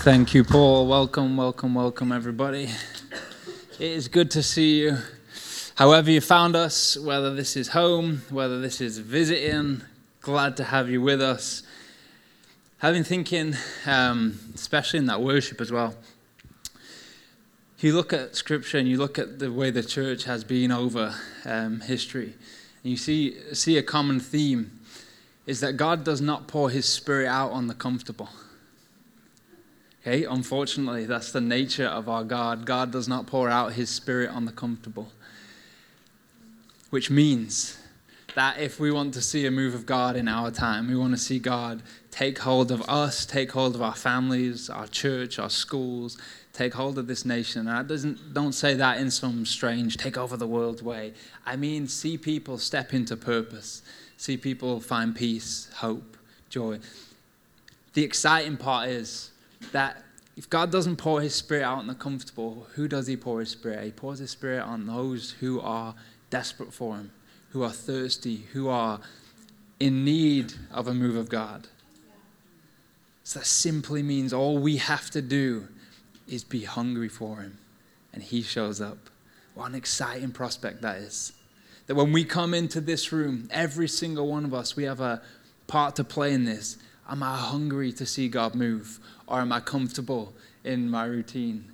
Thank you, Paul. Welcome, welcome, welcome, everybody. It is good to see you. However, you found us, whether this is home, whether this is visiting, glad to have you with us. I've been thinking, um, especially in that worship as well. You look at scripture and you look at the way the church has been over um, history, and you see, see a common theme is that God does not pour his spirit out on the comfortable. Okay, unfortunately, that's the nature of our God. God does not pour out his spirit on the comfortable. Which means that if we want to see a move of God in our time, we want to see God take hold of us, take hold of our families, our church, our schools, take hold of this nation. And I doesn't don't say that in some strange take over the world way. I mean see people step into purpose, see people find peace, hope, joy. The exciting part is that if God doesn't pour his spirit out on the comfortable, who does he pour his spirit? He pours his spirit on those who are desperate for him, who are thirsty, who are in need of a move of God. So that simply means all we have to do is be hungry for him, and he shows up. What an exciting prospect that is. That when we come into this room, every single one of us, we have a part to play in this. Am I hungry to see God move? Or am I comfortable in my routine?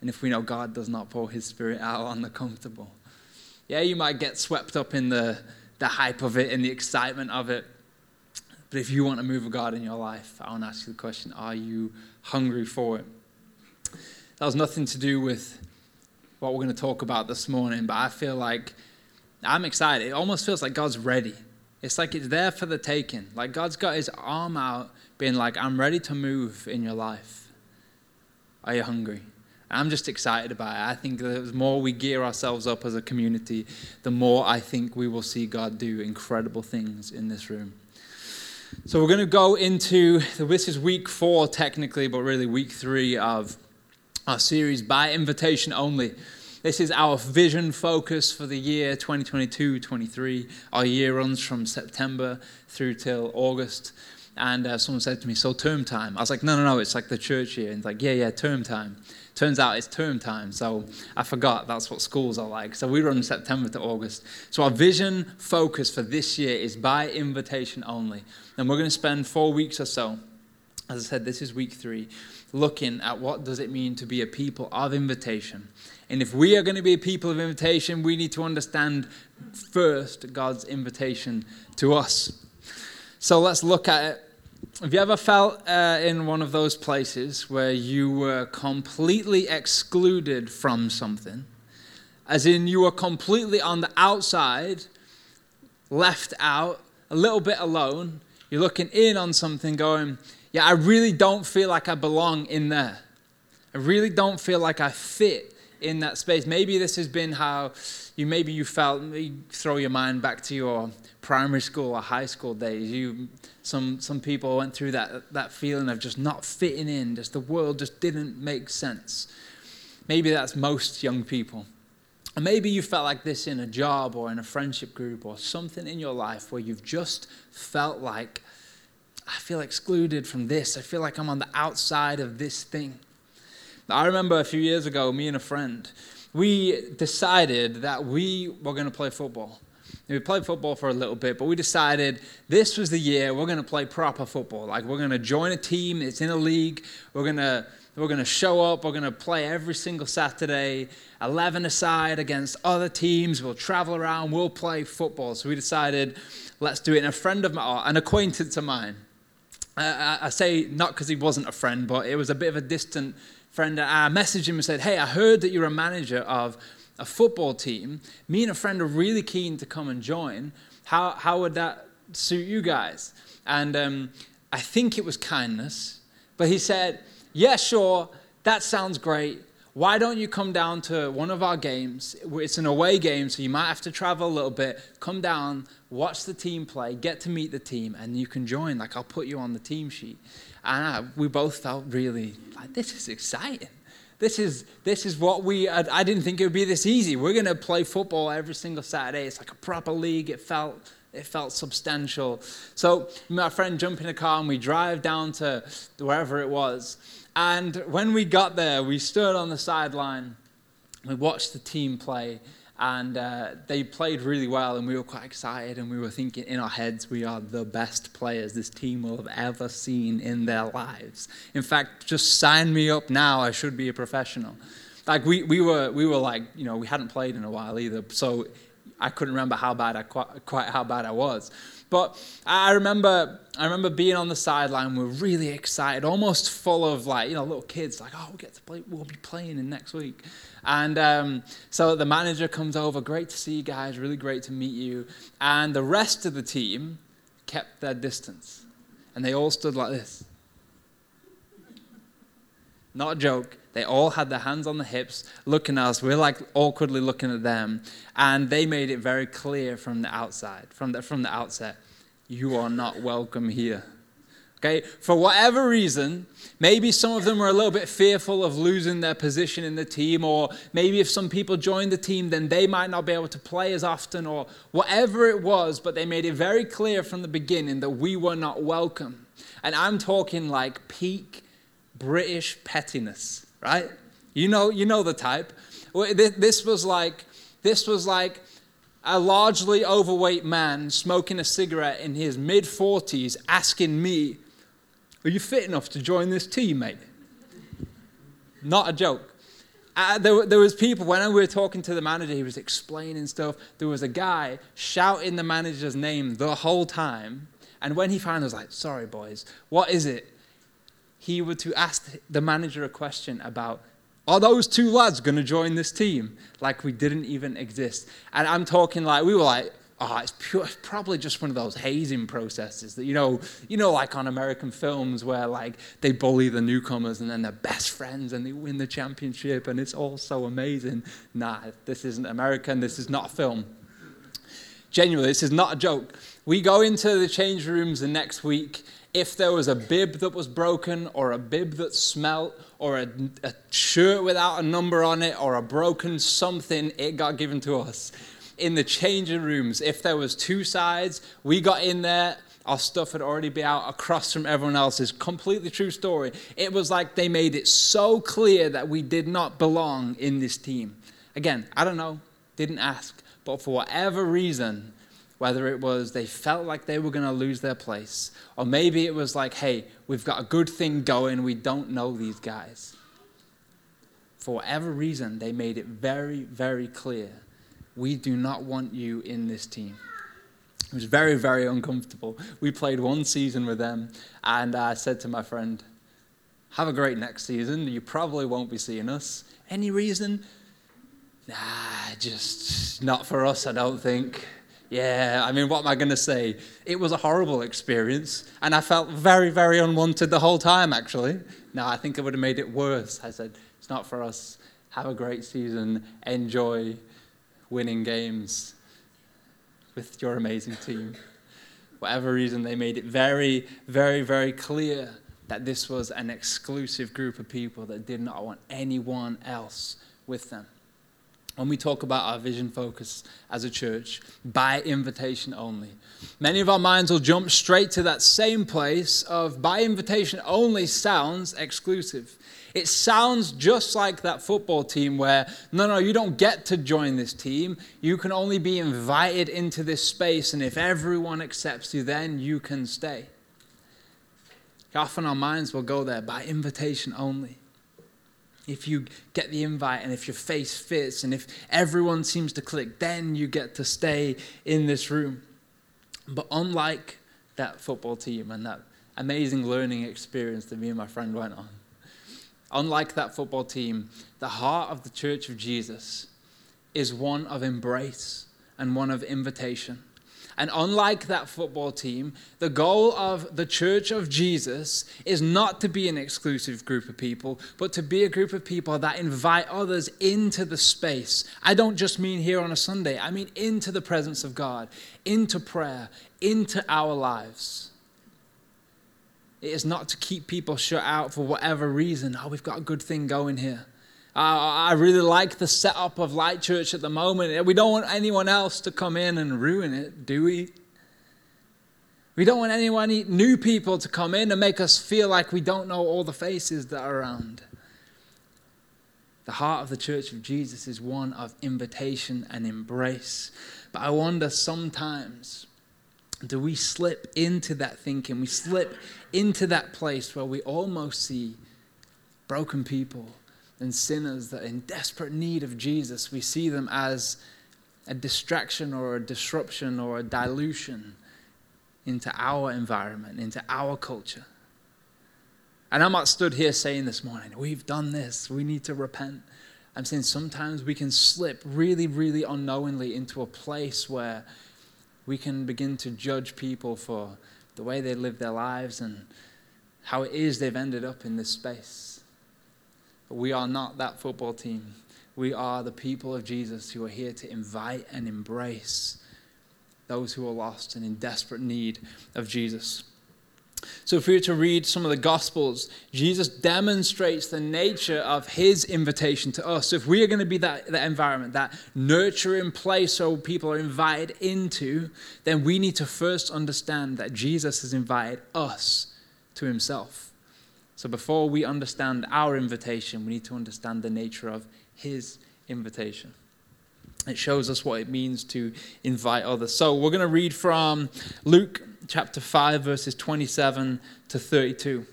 And if we know God does not pour his spirit out on the comfortable, yeah, you might get swept up in the, the hype of it and the excitement of it. But if you want to move of God in your life, I want to ask you the question are you hungry for it? That has nothing to do with what we're going to talk about this morning, but I feel like I'm excited. It almost feels like God's ready. It's like it's there for the taking. Like God's got his arm out, being like, I'm ready to move in your life. Are you hungry? I'm just excited about it. I think the more we gear ourselves up as a community, the more I think we will see God do incredible things in this room. So we're going to go into this is week four technically, but really week three of our series by invitation only. This is our vision focus for the year 2022 23. Our year runs from September through till August. And uh, someone said to me, So term time? I was like, No, no, no, it's like the church year. And it's like, Yeah, yeah, term time. Turns out it's term time. So I forgot that's what schools are like. So we run September to August. So our vision focus for this year is by invitation only. And we're going to spend four weeks or so. As I said, this is week three, looking at what does it mean to be a people of invitation and if we are going to be a people of invitation, we need to understand first God's invitation to us. So let's look at it. Have you ever felt uh, in one of those places where you were completely excluded from something? As in, you were completely on the outside, left out, a little bit alone. You're looking in on something, going, Yeah, I really don't feel like I belong in there. I really don't feel like I fit in that space. Maybe this has been how you maybe you felt. You throw your mind back to your primary school or high school days. You some some people went through that that feeling of just not fitting in. Just the world just didn't make sense. Maybe that's most young people. And maybe you felt like this in a job or in a friendship group or something in your life where you've just felt like I feel excluded from this. I feel like I'm on the outside of this thing. I remember a few years ago, me and a friend, we decided that we were going to play football. We played football for a little bit, but we decided this was the year we're going to play proper football. Like we're going to join a team, it's in a league. We're going to we're going to show up, we're going to play every single Saturday, 11 aside against other teams. We'll travel around, we'll play football. So we decided, let's do it. And a friend of mine, an acquaintance of mine, I, I say not because he wasn't a friend, but it was a bit of a distant friend, I messaged him and said, Hey, I heard that you're a manager of a football team. Me and a friend are really keen to come and join. How, how would that suit you guys? And um, I think it was kindness, but he said, Yeah, sure, that sounds great. Why don't you come down to one of our games? It's an away game, so you might have to travel a little bit. Come down, watch the team play, get to meet the team, and you can join. Like, I'll put you on the team sheet. And I, we both felt really like, this is exciting. This is, this is what we, I, I didn't think it would be this easy. We're going to play football every single Saturday. It's like a proper league. It felt It felt substantial. So, my friend jumped in a car and we drive down to wherever it was. And when we got there, we stood on the sideline. We watched the team play and uh, they played really well and we were quite excited and we were thinking in our heads we are the best players this team will have ever seen in their lives in fact just sign me up now i should be a professional like we, we were we were like you know we hadn't played in a while either so i couldn't remember how bad i quite, quite how bad i was but I remember, I remember being on the sideline. We are really excited, almost full of like you know little kids, like oh we get to play, we'll be playing in next week. And um, so the manager comes over. Great to see you guys. Really great to meet you. And the rest of the team kept their distance, and they all stood like this. Not a joke. They all had their hands on the hips, looking at us. We're like awkwardly looking at them. And they made it very clear from the outside, from the, from the outset, you are not welcome here. Okay, for whatever reason, maybe some of them were a little bit fearful of losing their position in the team, or maybe if some people joined the team, then they might not be able to play as often, or whatever it was, but they made it very clear from the beginning that we were not welcome. And I'm talking like peak British pettiness right? You know, you know the type. This was like, this was like a largely overweight man smoking a cigarette in his mid 40s asking me, Are you fit enough to join this team, mate? Not a joke. Uh, there, there was people, when we were talking to the manager, he was explaining stuff. There was a guy shouting the manager's name the whole time. And when he finally was like, Sorry, boys, what is it? He were to ask the manager a question about, are those two lads going to join this team? Like we didn't even exist. And I'm talking like, we were like, oh, it's, pure, it's probably just one of those hazing processes that, you know, you know, like on American films where like they bully the newcomers and then they're best friends and they win the championship and it's all so amazing. Nah, this isn't American. This is not a film. Genuinely, this is not a joke. We go into the change rooms the next week if there was a bib that was broken, or a bib that smelt, or a, a, shirt without a number on it, or a broken something, it got given to us. In the changing rooms, if there was two sides, we got in there, our stuff had already been out across from everyone else's. Completely true story. It was like they made it so clear that we did not belong in this team. Again, I don't know, didn't ask, but for whatever reason, whether it was they felt like they were going to lose their place, or maybe it was like, hey, we've got a good thing going, we don't know these guys. For whatever reason, they made it very, very clear we do not want you in this team. It was very, very uncomfortable. We played one season with them, and I said to my friend, Have a great next season. You probably won't be seeing us. Any reason? Nah, just not for us, I don't think. Yeah, I mean, what am I going to say? It was a horrible experience, and I felt very, very unwanted the whole time, actually. No, I think it would have made it worse. I said, it's not for us. Have a great season. Enjoy winning games with your amazing team. Whatever reason, they made it very, very, very clear that this was an exclusive group of people that did not want anyone else with them when we talk about our vision focus as a church by invitation only. Many of our minds will jump straight to that same place of by invitation only sounds exclusive. It sounds just like that football team where, no, no, you don't get to join this team. You can only be invited into this space, and if everyone accepts you, then you can stay. Often our minds will go there by invitation only if you get the invite and if your face fits and if everyone seems to click, then you get to stay in this room. But unlike that football team and that amazing learning experience that me and my friend went on, unlike that football team, the heart of the Church of Jesus is one of embrace and one of invitation. And unlike that football team, the goal of the Church of Jesus is not to be an exclusive group of people, but to be a group of people that invite others into the space. I don't just mean here on a Sunday, I mean into the presence of God, into prayer, into our lives. It is not to keep people shut out for whatever reason. Oh, we've got a good thing going here. Uh, I really like the setup of Light Church at the moment. We don't want anyone else to come in and ruin it, do we? We don't want anyone, new people to come in and make us feel like we don't know all the faces that are around. The heart of the church of Jesus is one of invitation and embrace. But I wonder sometimes, do we slip into that thinking? We slip into that place where we almost see broken people and sinners that are in desperate need of Jesus. We see them as a distraction or a disruption or a dilution into our environment, into our culture. And I'm not stood here saying this morning, we've done this, we need to repent. I'm saying sometimes we can slip really, really unknowingly into a place where we can begin to judge people for the way they live their lives and how it is they've ended up in this space. We are not that football team. We are the people of Jesus who are here to invite and embrace those who are lost and in desperate need of Jesus. So, if we were to read some of the Gospels, Jesus demonstrates the nature of his invitation to us. So, if we are going to be that, that environment, that nurturing place where people are invited into, then we need to first understand that Jesus has invited us to himself. So, before we understand our invitation, we need to understand the nature of his invitation. It shows us what it means to invite others. So we're going to read from Luke chapter 5, verses 27 to 32.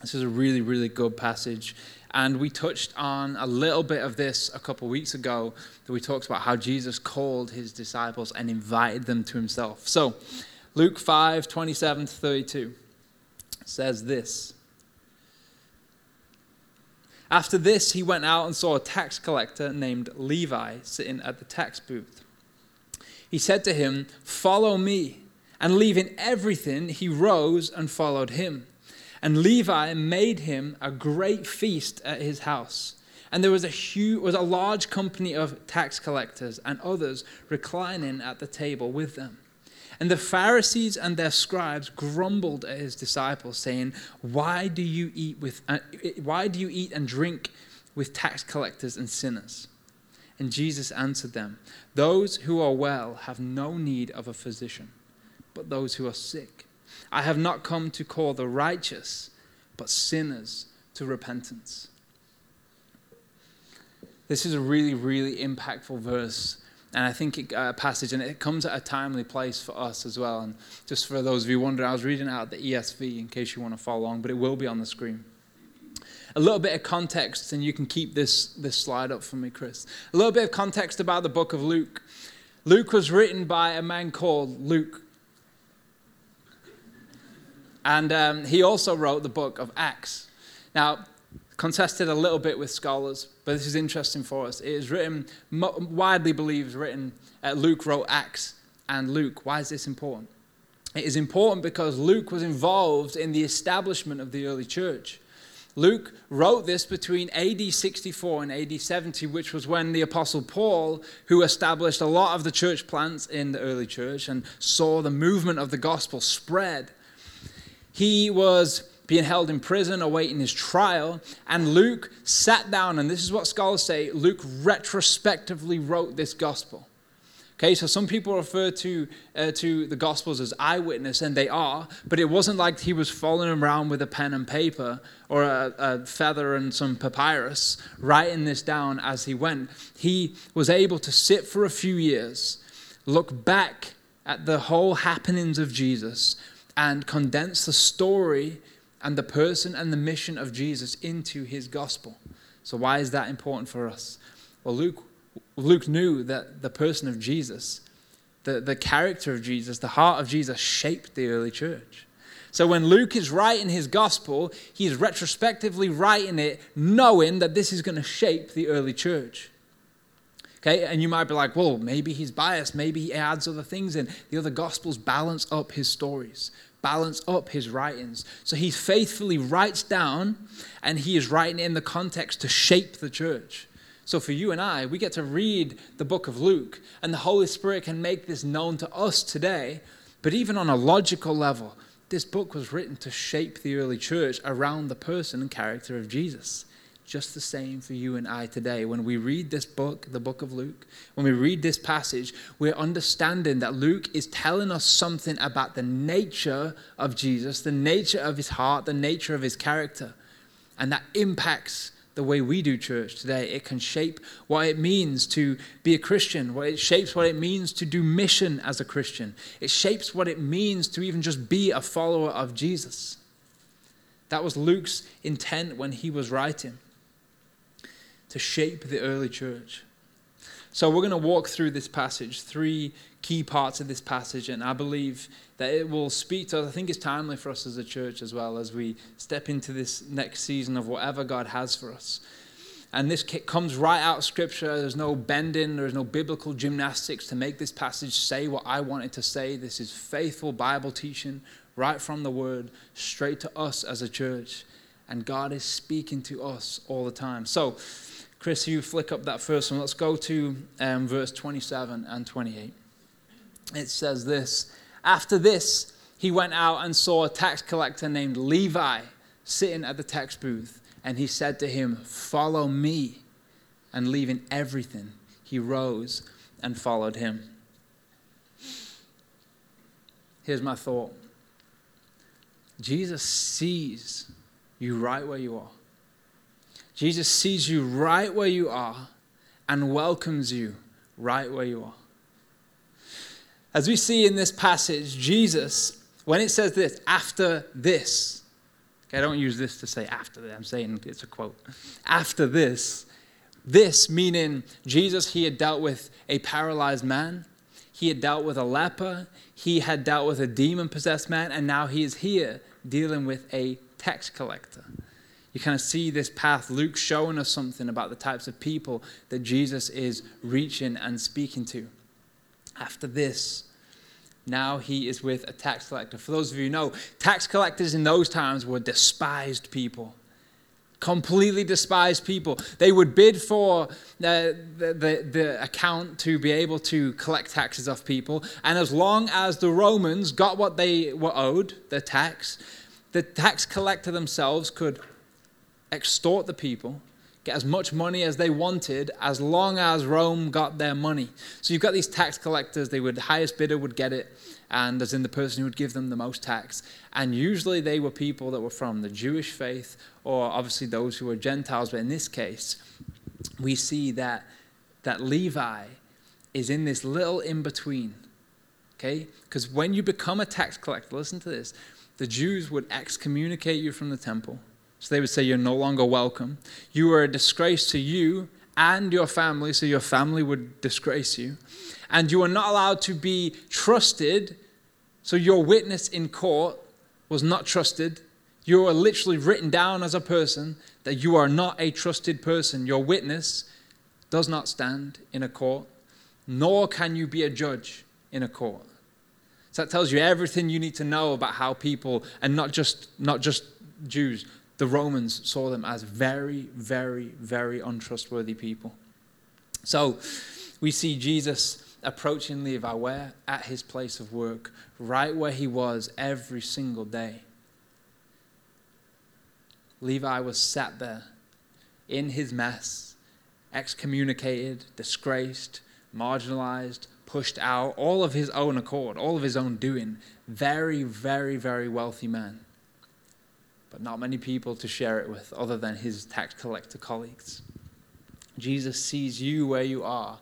This is a really, really good passage. And we touched on a little bit of this a couple weeks ago, that we talked about how Jesus called his disciples and invited them to himself. So, Luke 5, 27 to 32 says this. After this, he went out and saw a tax collector named Levi sitting at the tax booth. He said to him, Follow me. And leaving everything, he rose and followed him. And Levi made him a great feast at his house. And there was a huge, was a large company of tax collectors and others reclining at the table with them. And the Pharisees and their scribes grumbled at his disciples, saying, "Why do you eat with uh, why do you eat and drink with tax collectors and sinners?" And Jesus answered them, "Those who are well have no need of a physician, but those who are sick. I have not come to call the righteous, but sinners to repentance." This is a really, really impactful verse and I think it, uh, passage, and it comes at a timely place for us as well. And just for those of you wondering, I was reading out the ESV in case you want to follow along, but it will be on the screen. A little bit of context, and you can keep this, this slide up for me, Chris. A little bit of context about the book of Luke. Luke was written by a man called Luke. And um, he also wrote the book of Acts. Now, contested a little bit with scholars, but this is interesting for us. It is written, widely believed, written, uh, Luke wrote Acts and Luke. Why is this important? It is important because Luke was involved in the establishment of the early church. Luke wrote this between AD 64 and AD 70, which was when the Apostle Paul, who established a lot of the church plants in the early church and saw the movement of the gospel spread, he was being held in prison, awaiting his trial. And Luke sat down, and this is what scholars say Luke retrospectively wrote this gospel. Okay, so some people refer to, uh, to the Gospels as eyewitness, and they are, but it wasn't like he was following around with a pen and paper or a, a feather and some papyrus, writing this down as he went. He was able to sit for a few years, look back at the whole happenings of Jesus, and condense the story and the person and the mission of Jesus into his gospel. So, why is that important for us? Well, Luke, Luke knew that the person of Jesus, the, the character of Jesus, the heart of Jesus shaped the early church. So, when Luke is writing his gospel, he is retrospectively writing it knowing that this is going to shape the early church. Okay, and you might be like, well, maybe he's biased, maybe he adds other things in. The other gospels balance up his stories balance up his writings. So he faithfully writes down and he is writing in the context to shape the church. So for you and I, we get to read the book of Luke, and the Holy Spirit can make this known to us today. But even on a logical level, this book was written to shape the early church around the person and character of Jesus. Just the same for you and I today. When we read this book, the book of Luke, when we read this passage, we're understanding that Luke is telling us something about the nature of Jesus, the nature of his heart, the nature of his character. And that impacts the way we do church today. It can shape what it means to be a Christian. What it shapes what it means to do mission as a Christian. It shapes what it means to even just be a follower of Jesus. That was Luke's intent when he was writing to shape the early church. So we're going to walk through this passage, three key parts of this passage, and I believe that it will speak to us. I think it's timely for us as a church as well as we step into this next season of whatever God has for us. And this comes right out of Scripture. There's no bending, there's no biblical gymnastics to make this passage say what I want it to say. This is faithful Bible teaching right from the Word, straight to us as a church. And God is speaking to us all the time. So, Chris, you flick up that first one. Let's go to um, verse 27 and 28. It says this After this, he went out and saw a tax collector named Levi sitting at the tax booth. And he said to him, Follow me. And leaving everything, he rose and followed him. Here's my thought Jesus sees you right where you are. Jesus sees you right where you are and welcomes you right where you are. As we see in this passage, Jesus, when it says this, after this, okay, I don't use this to say after that, I'm saying it's a quote. After this, this meaning Jesus, he had dealt with a paralyzed man, he had dealt with a leper, he had dealt with a demon possessed man, and now he is here dealing with a tax collector you kind of see this path. Luke showing us something about the types of people that Jesus is reaching and speaking to. After this, now he is with a tax collector. For those of you who know, tax collectors in those times were despised people. Completely despised people. They would bid for the, the, the account to be able to collect taxes off people. And as long as the Romans got what they were owed, the tax, the tax collector themselves could extort the people, get as much money as they wanted as long as Rome got their money. So you've got these tax collectors, they would, the highest bidder would get it, and as in the person who would give them the most tax. And usually they were people that were from the Jewish faith or obviously those who were Gentiles, but in this case, we see that, that Levi is in this little in between. Okay? Because when you become a tax collector, listen to this, the Jews would excommunicate you from the temple so they would say, You're no longer welcome. You are a disgrace to you and your family, so your family would disgrace you. And you are not allowed to be trusted, so your witness in court was not trusted. You are literally written down as a person that you are not a trusted person. Your witness does not stand in a court, nor can you be a judge in a court. So that tells you everything you need to know about how people, and not just, not just Jews, the Romans saw them as very, very, very untrustworthy people. So we see Jesus approaching Levi where? At his place of work, right where he was every single day. Levi was sat there in his mess, excommunicated, disgraced, marginalized, pushed out, all of his own accord, all of his own doing. Very, very, very wealthy man but not many people to share it with other than his tax collector colleagues. Jesus sees you where you are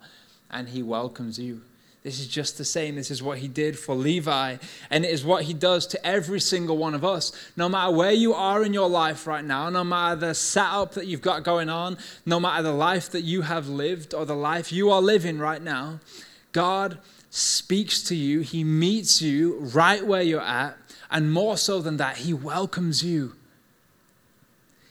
and he welcomes you. This is just the same. This is what he did for Levi, and it is what he does to every single one of us. No matter where you are in your life right now, no matter the setup that you've got going on, no matter the life that you have lived or the life you are living right now, God speaks to you. He meets you right where you're at, and more so than that, he welcomes you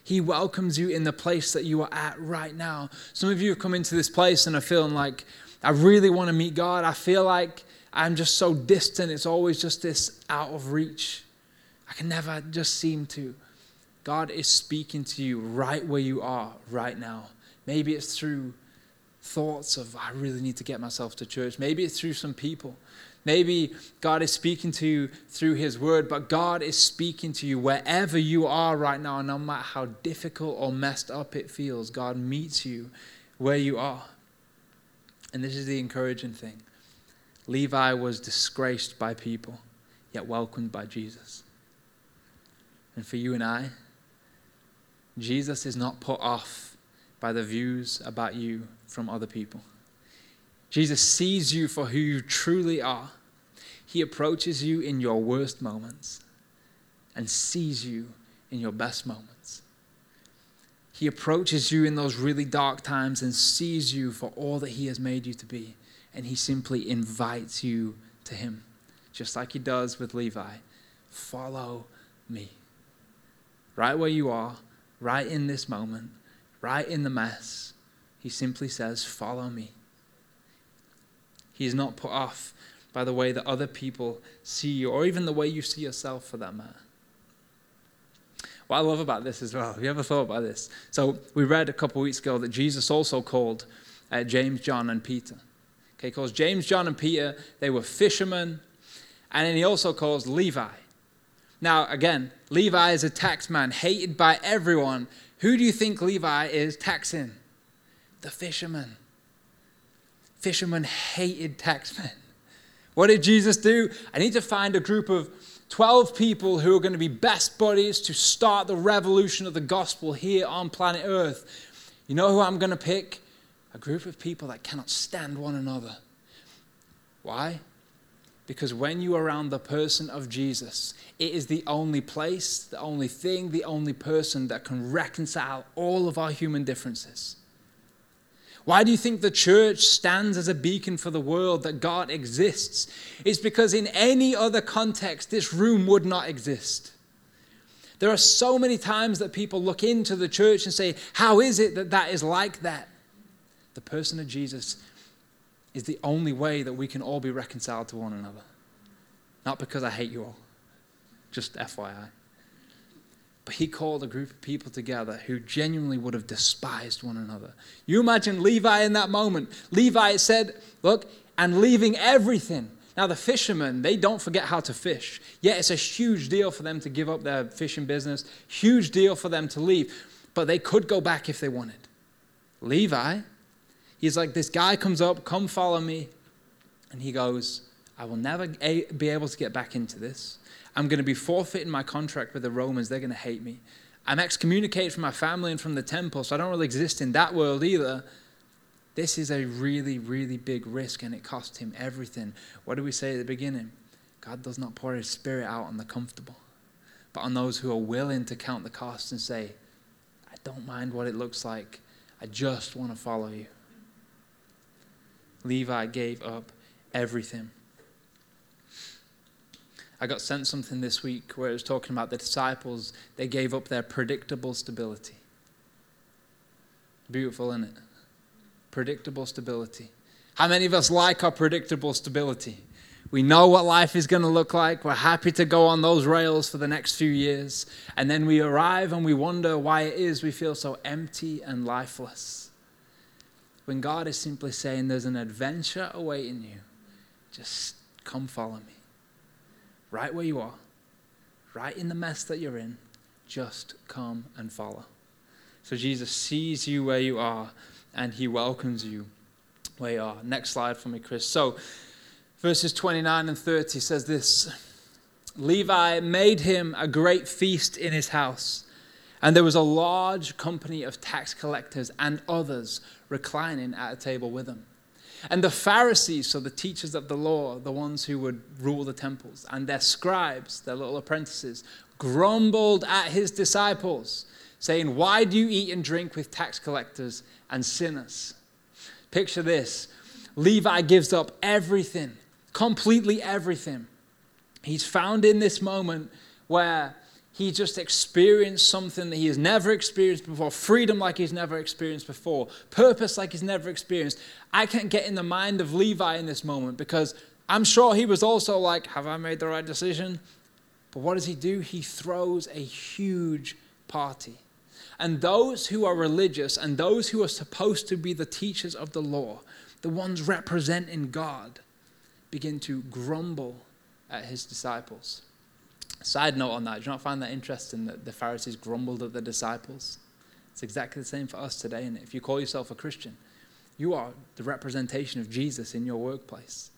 he welcomes you in the place that you are at right now. Some of you have come into this place and are feeling like, I really want to meet God. I feel like I'm just so distant. It's always just this out of reach. I can never just seem to. God is speaking to you right where you are right now. Maybe it's through thoughts of, I really need to get myself to church. Maybe it's through some people. Maybe God is speaking to you through His Word, but God is speaking to you wherever you are right now, no matter how difficult or messed up it feels. God meets you where you are. And this is the encouraging thing Levi was disgraced by people, yet welcomed by Jesus. And for you and I, Jesus is not put off by the views about you from other people. Jesus sees you for who you truly are. He approaches you in your worst moments and sees you in your best moments. He approaches you in those really dark times and sees you for all that He has made you to be. And He simply invites you to Him, just like He does with Levi. Follow me. Right where you are, right in this moment, right in the mess, He simply says, Follow me. He is not put off by the way that other people see you, or even the way you see yourself for that matter. What I love about this as well, have you ever thought about this? So, we read a couple weeks ago that Jesus also called uh, James, John, and Peter. Okay, he calls James, John, and Peter, they were fishermen. And then he also calls Levi. Now, again, Levi is a tax man, hated by everyone. Who do you think Levi is taxing? The fishermen fishermen hated taxmen. What did Jesus do? I need to find a group of 12 people who are going to be best buddies to start the revolution of the gospel here on planet Earth. You know who I'm going to pick? A group of people that cannot stand one another. Why? Because when you are around the person of Jesus, it is the only place, the only thing, the only person that can reconcile all of our human differences. Why do you think the church stands as a beacon for the world that God exists? It's because in any other context, this room would not exist. There are so many times that people look into the church and say, How is it that that is like that? The person of Jesus is the only way that we can all be reconciled to one another. Not because I hate you all, just FYI. But he called a group of people together who genuinely would have despised one another. You imagine Levi in that moment. Levi said, Look, and leaving everything. Now, the fishermen, they don't forget how to fish. Yet it's a huge deal for them to give up their fishing business, huge deal for them to leave. But they could go back if they wanted. Levi, he's like, This guy comes up, come follow me. And he goes, I will never be able to get back into this. I'm going to be forfeiting my contract with the Romans. They're going to hate me. I'm excommunicated from my family and from the temple, so I don't really exist in that world either. This is a really, really big risk, and it cost him everything. What did we say at the beginning? God does not pour his spirit out on the comfortable, but on those who are willing to count the cost and say, I don't mind what it looks like. I just want to follow you. Levi gave up everything. I got sent something this week where it was talking about the disciples, they gave up their predictable stability. Beautiful, isn't it? Predictable stability. How many of us like our predictable stability? We know what life is going to look like. We're happy to go on those rails for the next few years. And then we arrive and we wonder why it is we feel so empty and lifeless. When God is simply saying, There's an adventure awaiting you, just come follow me right where you are, right in the mess that you're in, just come and follow. So Jesus sees you where you are and he welcomes you where you are. Next slide for me, Chris. So, verses 29 and 30 says this Levi made him a great feast in his house, and there was a large company of tax collectors and others reclining at a table with him. And the Pharisees, so the teachers of the law, the ones who would rule the temples, and their scribes, their little apprentices, grumbled at his disciples, saying, Why do you eat and drink with tax collectors and sinners? Picture this Levi gives up everything, completely everything. He's found in this moment where he just experienced something that he has never experienced before freedom like he's never experienced before, purpose like he's never experienced. I can't get in the mind of Levi in this moment because I'm sure he was also like, Have I made the right decision? But what does he do? He throws a huge party. And those who are religious and those who are supposed to be the teachers of the law, the ones representing God, begin to grumble at his disciples. Side note on that, do you not find that interesting that the Pharisees grumbled at the disciples? It's exactly the same for us today. And if you call yourself a Christian, you are the representation of Jesus in your workplace.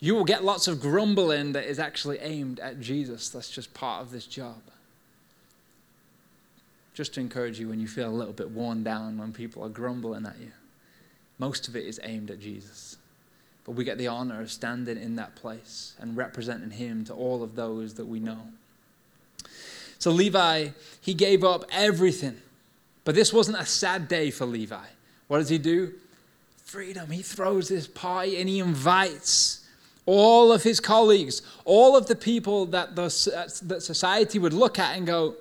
You will get lots of grumbling that is actually aimed at Jesus. That's just part of this job. Just to encourage you when you feel a little bit worn down when people are grumbling at you, most of it is aimed at Jesus. But we get the honor of standing in that place and representing him to all of those that we know. So Levi, he gave up everything. But this wasn't a sad day for Levi. What does he do? Freedom. He throws this party and he invites all of his colleagues, all of the people that, the, that society would look at and go,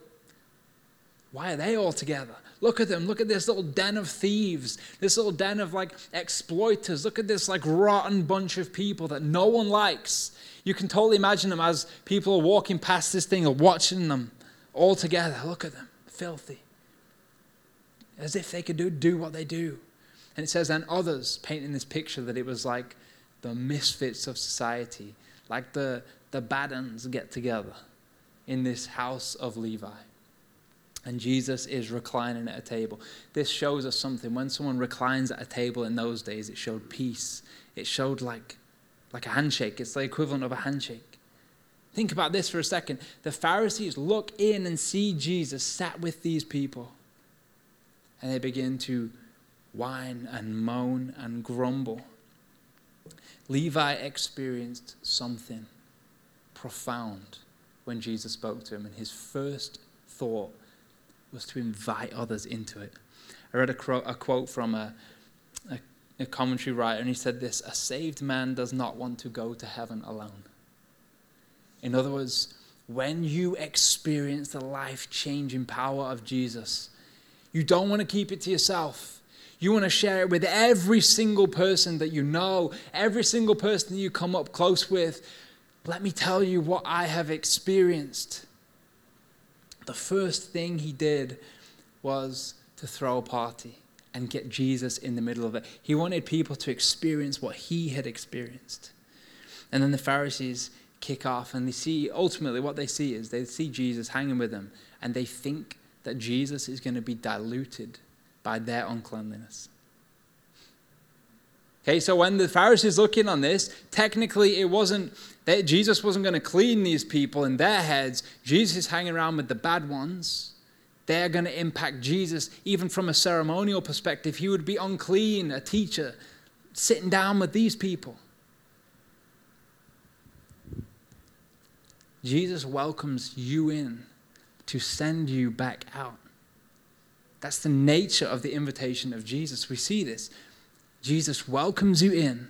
why are they all together? Look at them. Look at this little den of thieves, this little den of like exploiters. Look at this like rotten bunch of people that no one likes. You can totally imagine them as people are walking past this thing or watching them all together. Look at them, filthy. As if they could do, do what they do. And it says, and others painting this picture that it was like the misfits of society, like the, the bad uns get together in this house of Levi and Jesus is reclining at a table. This shows us something. When someone reclines at a table in those days, it showed peace. It showed like, like a handshake. It's the equivalent of a handshake. Think about this for a second. The Pharisees look in and see Jesus sat with these people, and they begin to whine and moan and grumble. Levi experienced something profound when Jesus spoke to him, and his first thought was to invite others into it. I read a, quote, a quote from a, a, a commentary writer, and he said this A saved man does not want to go to heaven alone. In other words, when you experience the life changing power of Jesus, you don't want to keep it to yourself. You want to share it with every single person that you know, every single person you come up close with. Let me tell you what I have experienced the first thing he did was to throw a party and get Jesus in the middle of it. He wanted people to experience what he had experienced. And then the Pharisees kick off and they see ultimately what they see is they see Jesus hanging with them and they think that Jesus is going to be diluted by their uncleanliness. Okay, so when the Pharisees look in on this, technically it wasn't that Jesus wasn't going to clean these people in their heads. Jesus is hanging around with the bad ones. They're going to impact Jesus, even from a ceremonial perspective. He would be unclean, a teacher, sitting down with these people. Jesus welcomes you in to send you back out. That's the nature of the invitation of Jesus. We see this. Jesus welcomes you in,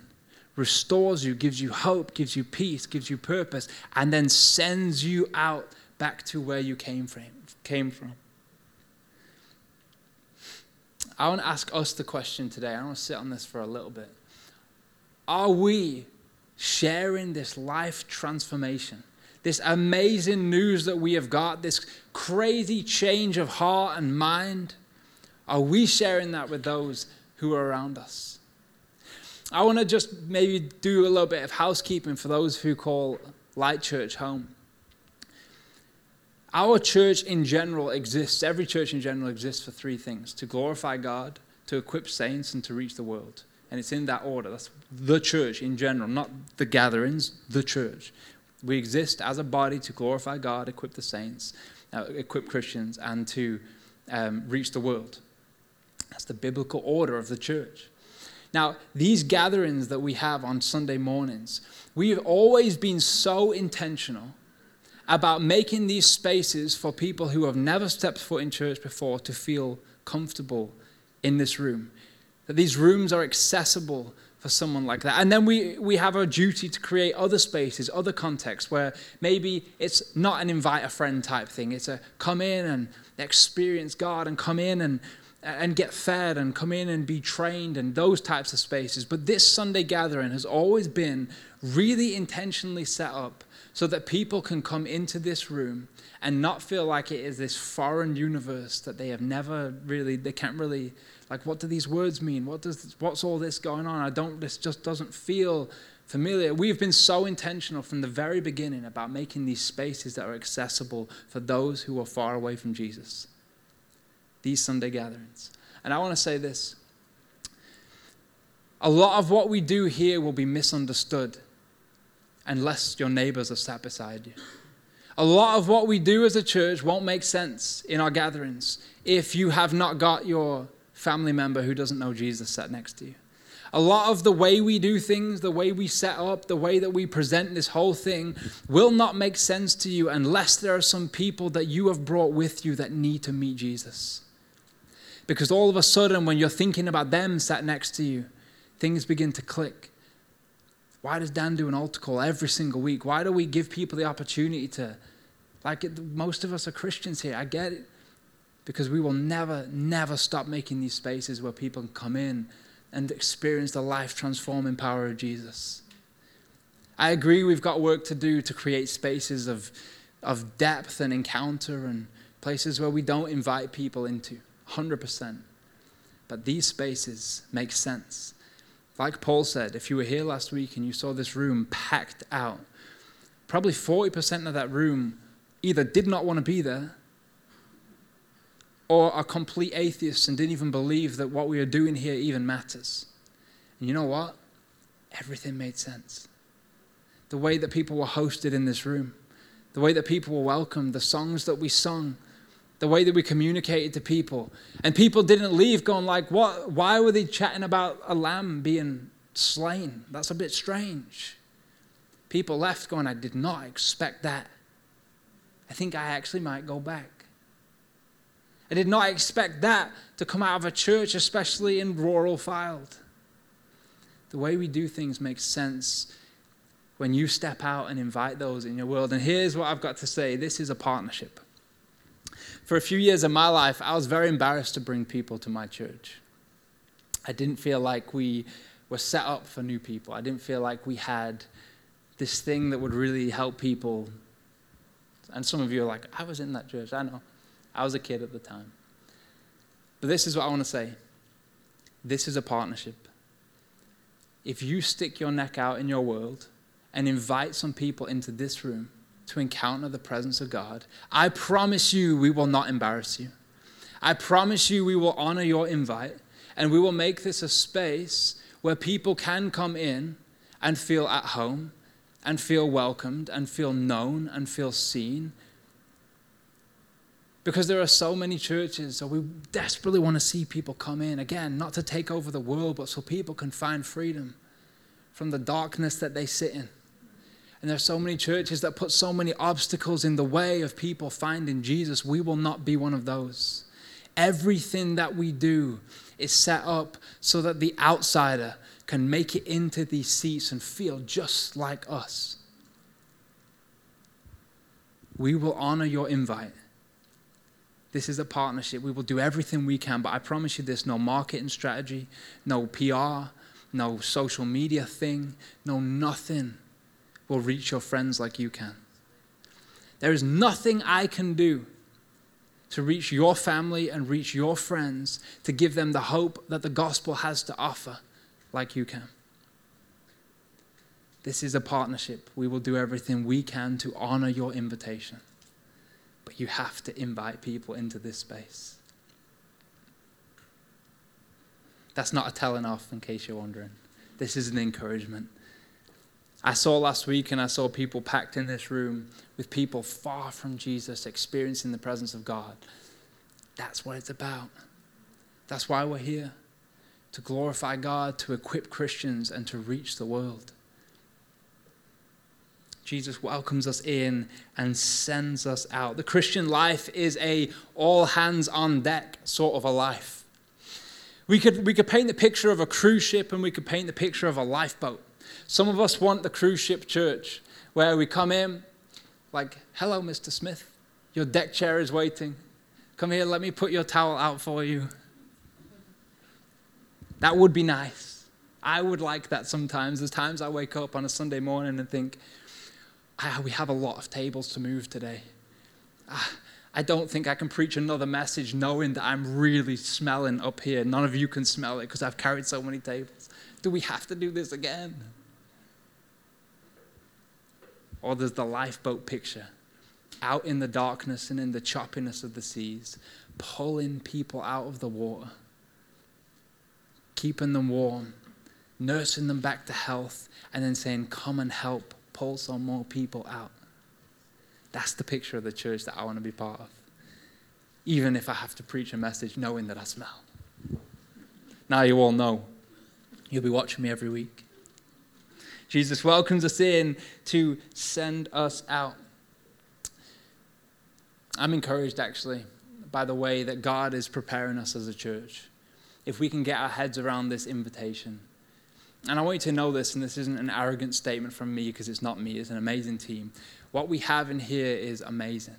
restores you, gives you hope, gives you peace, gives you purpose, and then sends you out back to where you came from. Came from. I want to ask us the question today. I want to sit on this for a little bit. Are we sharing this life transformation, this amazing news that we have got, this crazy change of heart and mind? Are we sharing that with those who are around us? I want to just maybe do a little bit of housekeeping for those who call Light Church home. Our church in general exists, every church in general exists for three things to glorify God, to equip saints, and to reach the world. And it's in that order. That's the church in general, not the gatherings, the church. We exist as a body to glorify God, equip the saints, uh, equip Christians, and to um, reach the world. That's the biblical order of the church. Now, these gatherings that we have on Sunday mornings, we have always been so intentional about making these spaces for people who have never stepped foot in church before to feel comfortable in this room. That these rooms are accessible for someone like that. And then we, we have a duty to create other spaces, other contexts where maybe it's not an invite a friend type thing. It's a come in and experience God and come in and and get fed and come in and be trained and those types of spaces. But this Sunday gathering has always been really intentionally set up so that people can come into this room and not feel like it is this foreign universe that they have never really, they can't really, like, what do these words mean? What does, what's all this going on? I don't, this just doesn't feel familiar. We've been so intentional from the very beginning about making these spaces that are accessible for those who are far away from Jesus. These Sunday gatherings. And I want to say this a lot of what we do here will be misunderstood unless your neighbors are sat beside you. A lot of what we do as a church won't make sense in our gatherings if you have not got your family member who doesn't know Jesus sat next to you. A lot of the way we do things, the way we set up, the way that we present this whole thing will not make sense to you unless there are some people that you have brought with you that need to meet Jesus. Because all of a sudden, when you're thinking about them sat next to you, things begin to click. Why does Dan do an altar call every single week? Why do we give people the opportunity to, like most of us are Christians here, I get it. Because we will never, never stop making these spaces where people can come in and experience the life transforming power of Jesus. I agree we've got work to do to create spaces of, of depth and encounter and places where we don't invite people into, 100%. But these spaces make sense like Paul said, if you were here last week and you saw this room packed out, probably 40% of that room either did not want to be there or are complete atheists and didn't even believe that what we are doing here even matters. And you know what? Everything made sense. The way that people were hosted in this room, the way that people were welcomed, the songs that we sung, the way that we communicated to people. And people didn't leave going like, what, why were they chatting about a lamb being slain? That's a bit strange. People left going, I did not expect that. I think I actually might go back. I did not expect that to come out of a church, especially in rural Fylde. The way we do things makes sense when you step out and invite those in your world. And here's what I've got to say this is a partnership for a few years of my life, I was very embarrassed to bring people to my church. I didn't feel like we were set up for new people. I didn't feel like we had this thing that would really help people. And some of you are like, I was in that church. I know. I was a kid at the time. But this is what I want to say this is a partnership. If you stick your neck out in your world and invite some people into this room, to encounter the presence of God. I promise you, we will not embarrass you. I promise you, we will honor your invite and we will make this a space where people can come in and feel at home and feel welcomed and feel known and feel seen. Because there are so many churches, so we desperately want to see people come in. Again, not to take over the world, but so people can find freedom from the darkness that they sit in. And there's so many churches that put so many obstacles in the way of people finding Jesus. We will not be one of those. Everything that we do is set up so that the outsider can make it into these seats and feel just like us. We will honor your invite. This is a partnership. We will do everything we can, but I promise you this no marketing strategy, no PR, no social media thing, no nothing will reach your friends like you can. There is nothing I can do to reach your family and reach your friends to give them the hope that the gospel has to offer like you can. This is a partnership. We will do everything we can to honor your invitation. But you have to invite people into this space. That's not a telling off, in case you're wondering. This is an encouragement. I saw last week and I saw people packed in this room with people far from Jesus experiencing the presence of God. That's what it's about. That's why we're here to glorify God, to equip Christians, and to reach the world. Jesus welcomes us in and sends us out. The Christian life is a all hands on deck sort of a life. We could, we could paint the picture of a cruise ship and we could paint the picture of a lifeboat. Some of us want the cruise ship church where we come in, like, hello, Mr. Smith, your deck chair is waiting. Come here, let me put your towel out for you. That would be nice. I would like that sometimes. There's times I wake up on a Sunday morning and think, ah, we have a lot of tables to move today. Ah, I don't think I can preach another message knowing that I'm really smelling up here. None of you can smell it because I've carried so many tables. Do we have to do this again? Or there's the lifeboat picture out in the darkness and in the choppiness of the seas, pulling people out of the water, keeping them warm, nursing them back to health, and then saying, Come and help, pull some more people out. That's the picture of the church that I want to be part of. Even if I have to preach a message knowing that I smell. Now you all know. You'll be watching me every week. Jesus welcomes us in to send us out. I'm encouraged actually by the way that God is preparing us as a church. If we can get our heads around this invitation. And I want you to know this, and this isn't an arrogant statement from me because it's not me, it's an amazing team. What we have in here is amazing.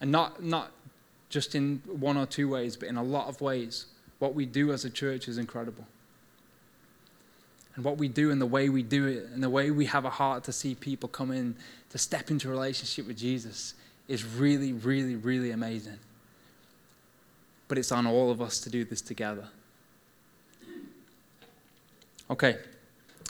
And not, not just in one or two ways, but in a lot of ways. What we do as a church is incredible. And what we do and the way we do it and the way we have a heart to see people come in to step into a relationship with Jesus is really, really, really amazing. But it's on all of us to do this together. Okay.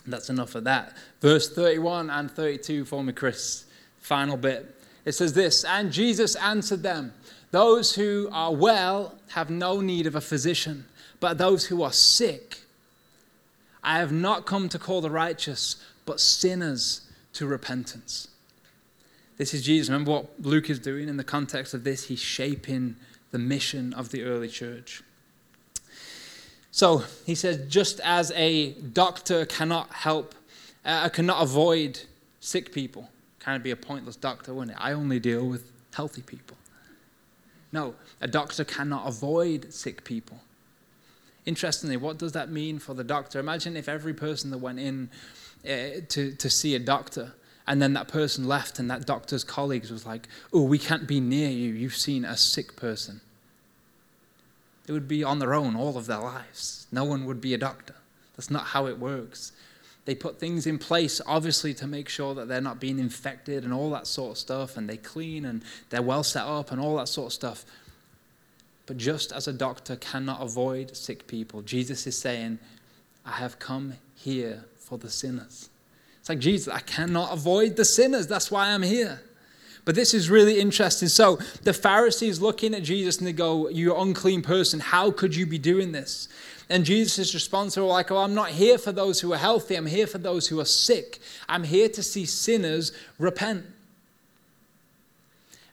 That's enough of that. Verse 31 and 32 for me, Chris. Final bit. It says this And Jesus answered them, Those who are well have no need of a physician, but those who are sick. I have not come to call the righteous, but sinners to repentance. This is Jesus. Remember what Luke is doing in the context of this? He's shaping the mission of the early church. So he says, just as a doctor cannot help, uh, cannot avoid sick people, kind of be a pointless doctor, wouldn't it? I only deal with healthy people. No, a doctor cannot avoid sick people. Interestingly, what does that mean for the doctor? Imagine if every person that went in uh, to, to see a doctor and then that person left and that doctor's colleagues was like, oh, we can't be near you. You've seen a sick person. They would be on their own all of their lives. No one would be a doctor. That's not how it works. They put things in place, obviously, to make sure that they're not being infected and all that sort of stuff, and they clean and they're well set up and all that sort of stuff. But just as a doctor cannot avoid sick people, Jesus is saying, I have come here for the sinners. It's like, Jesus, I cannot avoid the sinners. That's why I'm here. But this is really interesting. So the Pharisees looking at Jesus and they go, You unclean person, how could you be doing this? And Jesus' response are like, Oh, I'm not here for those who are healthy. I'm here for those who are sick. I'm here to see sinners repent.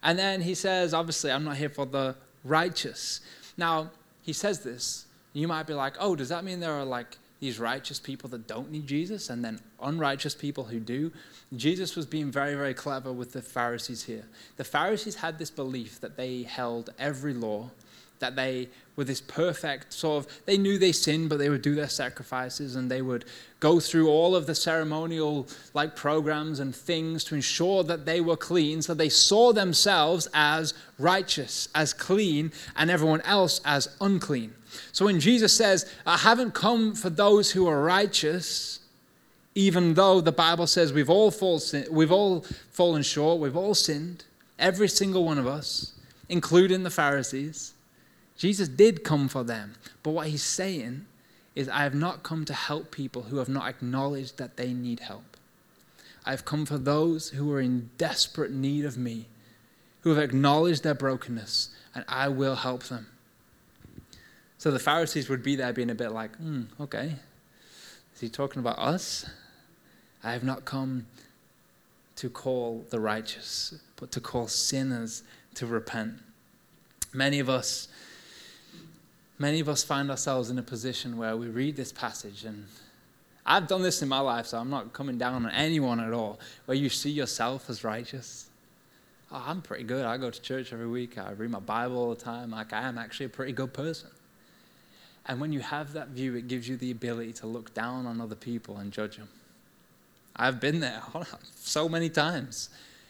And then he says, Obviously, I'm not here for the righteous. Now, he says this. You might be like, Oh, does that mean there are like these righteous people that don't need Jesus and then unrighteous people who do. Jesus was being very, very clever with the Pharisees here. The Pharisees had this belief that they held every law, that they were this perfect sort of, they knew they sinned, but they would do their sacrifices and they would go through all of the ceremonial like programs and things to ensure that they were clean. So they saw themselves as righteous, as clean, and everyone else as unclean. So when Jesus says, I haven't come for those who are righteous, even though the Bible says we've all, fall, we've all fallen short, we've all sinned, every single one of us, including the Pharisees, Jesus did come for them. But what he's saying is, I have not come to help people who have not acknowledged that they need help. I've come for those who are in desperate need of me, who have acknowledged their brokenness, and I will help them. So the Pharisees would be there being a bit like, hmm, okay, is he talking about us? I have not come to call the righteous, but to call sinners to repent. Many of us, many of us find ourselves in a position where we read this passage, and I've done this in my life, so I'm not coming down on anyone at all, where you see yourself as righteous. Oh, I'm pretty good. I go to church every week. I read my Bible all the time. Like, I am actually a pretty good person. And when you have that view, it gives you the ability to look down on other people and judge them. I've been there so many times.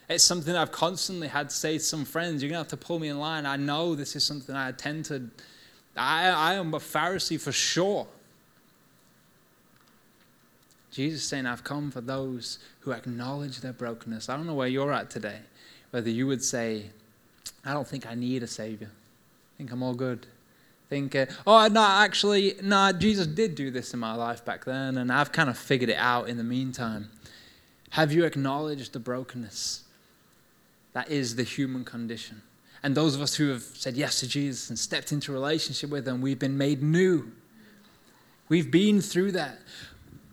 It's something I've constantly had to say to some friends, you're going to have to pull me in line. I know this is something I tend to, I, I am a Pharisee for sure. Jesus saying, I've come for those who acknowledge their brokenness. I don't know where you're at today, whether you would say, I don't think I need a Savior. I think I'm all good. Think, uh, oh, no, actually, no, Jesus did do this in my life back then, and I've kind of figured it out in the meantime. Have you acknowledged the brokenness? That is the human condition. And those of us who have said yes to Jesus and stepped into relationship with Him, we've been made new. We've been through that.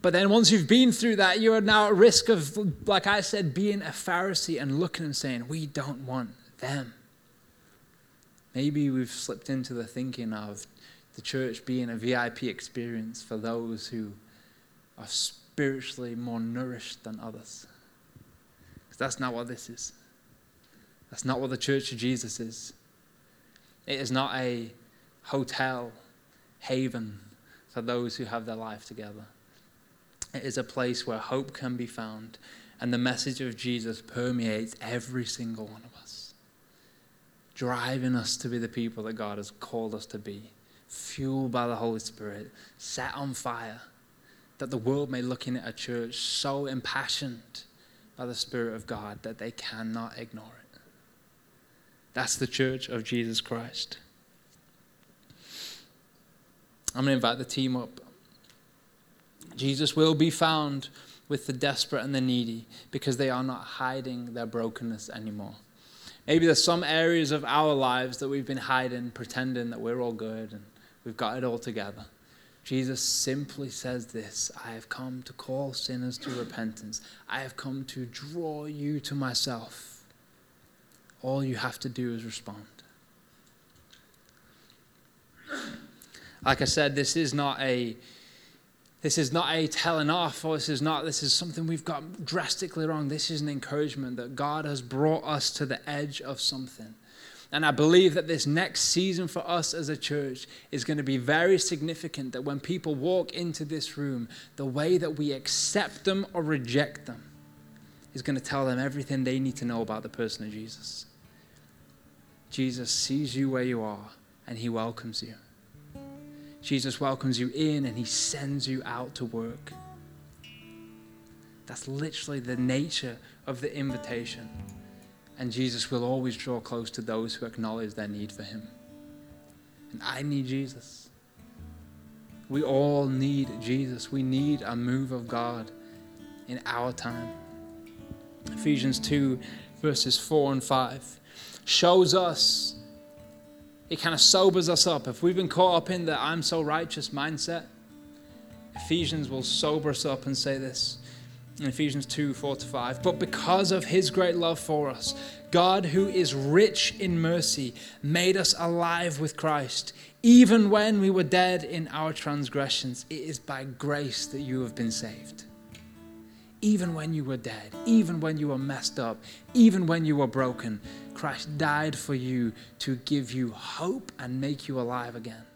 But then once you've been through that, you're now at risk of, like I said, being a Pharisee and looking and saying, we don't want them. Maybe we've slipped into the thinking of the church being a VIP experience for those who are spiritually more nourished than others. Because that's not what this is. That's not what the Church of Jesus is. It is not a hotel haven for those who have their life together. It is a place where hope can be found, and the message of Jesus permeates every single one of us, driving us to be the people that God has called us to be, fueled by the Holy Spirit, set on fire, that the world may look in at a church so impassioned by the Spirit of God that they cannot ignore it. That's the church of Jesus Christ. I'm going to invite the team up. Jesus will be found with the desperate and the needy because they are not hiding their brokenness anymore. Maybe there's some areas of our lives that we've been hiding, pretending that we're all good and we've got it all together. Jesus simply says this I have come to call sinners to repentance. I have come to draw you to myself. All you have to do is respond. Like I said, this is not a this is not a telling off, or this is not this is something we've got drastically wrong. This is an encouragement that God has brought us to the edge of something. And I believe that this next season for us as a church is going to be very significant. That when people walk into this room, the way that we accept them or reject them is going to tell them everything they need to know about the person of Jesus. Jesus sees you where you are and he welcomes you. Jesus welcomes you in and he sends you out to work. That's literally the nature of the invitation. And Jesus will always draw close to those who acknowledge their need for him. And I need Jesus. We all need Jesus. We need a move of God in our time. Ephesians 2, verses 4 and 5 shows us, it kind of sobers us up. If we've been caught up in the I'm so righteous mindset, Ephesians will sober us up and say this in Ephesians 2 4 to 5. But because of his great love for us, God, who is rich in mercy, made us alive with Christ. Even when we were dead in our transgressions, it is by grace that you have been saved even when you were dead, even when you were messed up, even when you were broken, Christ died for you to give you hope and make you alive again.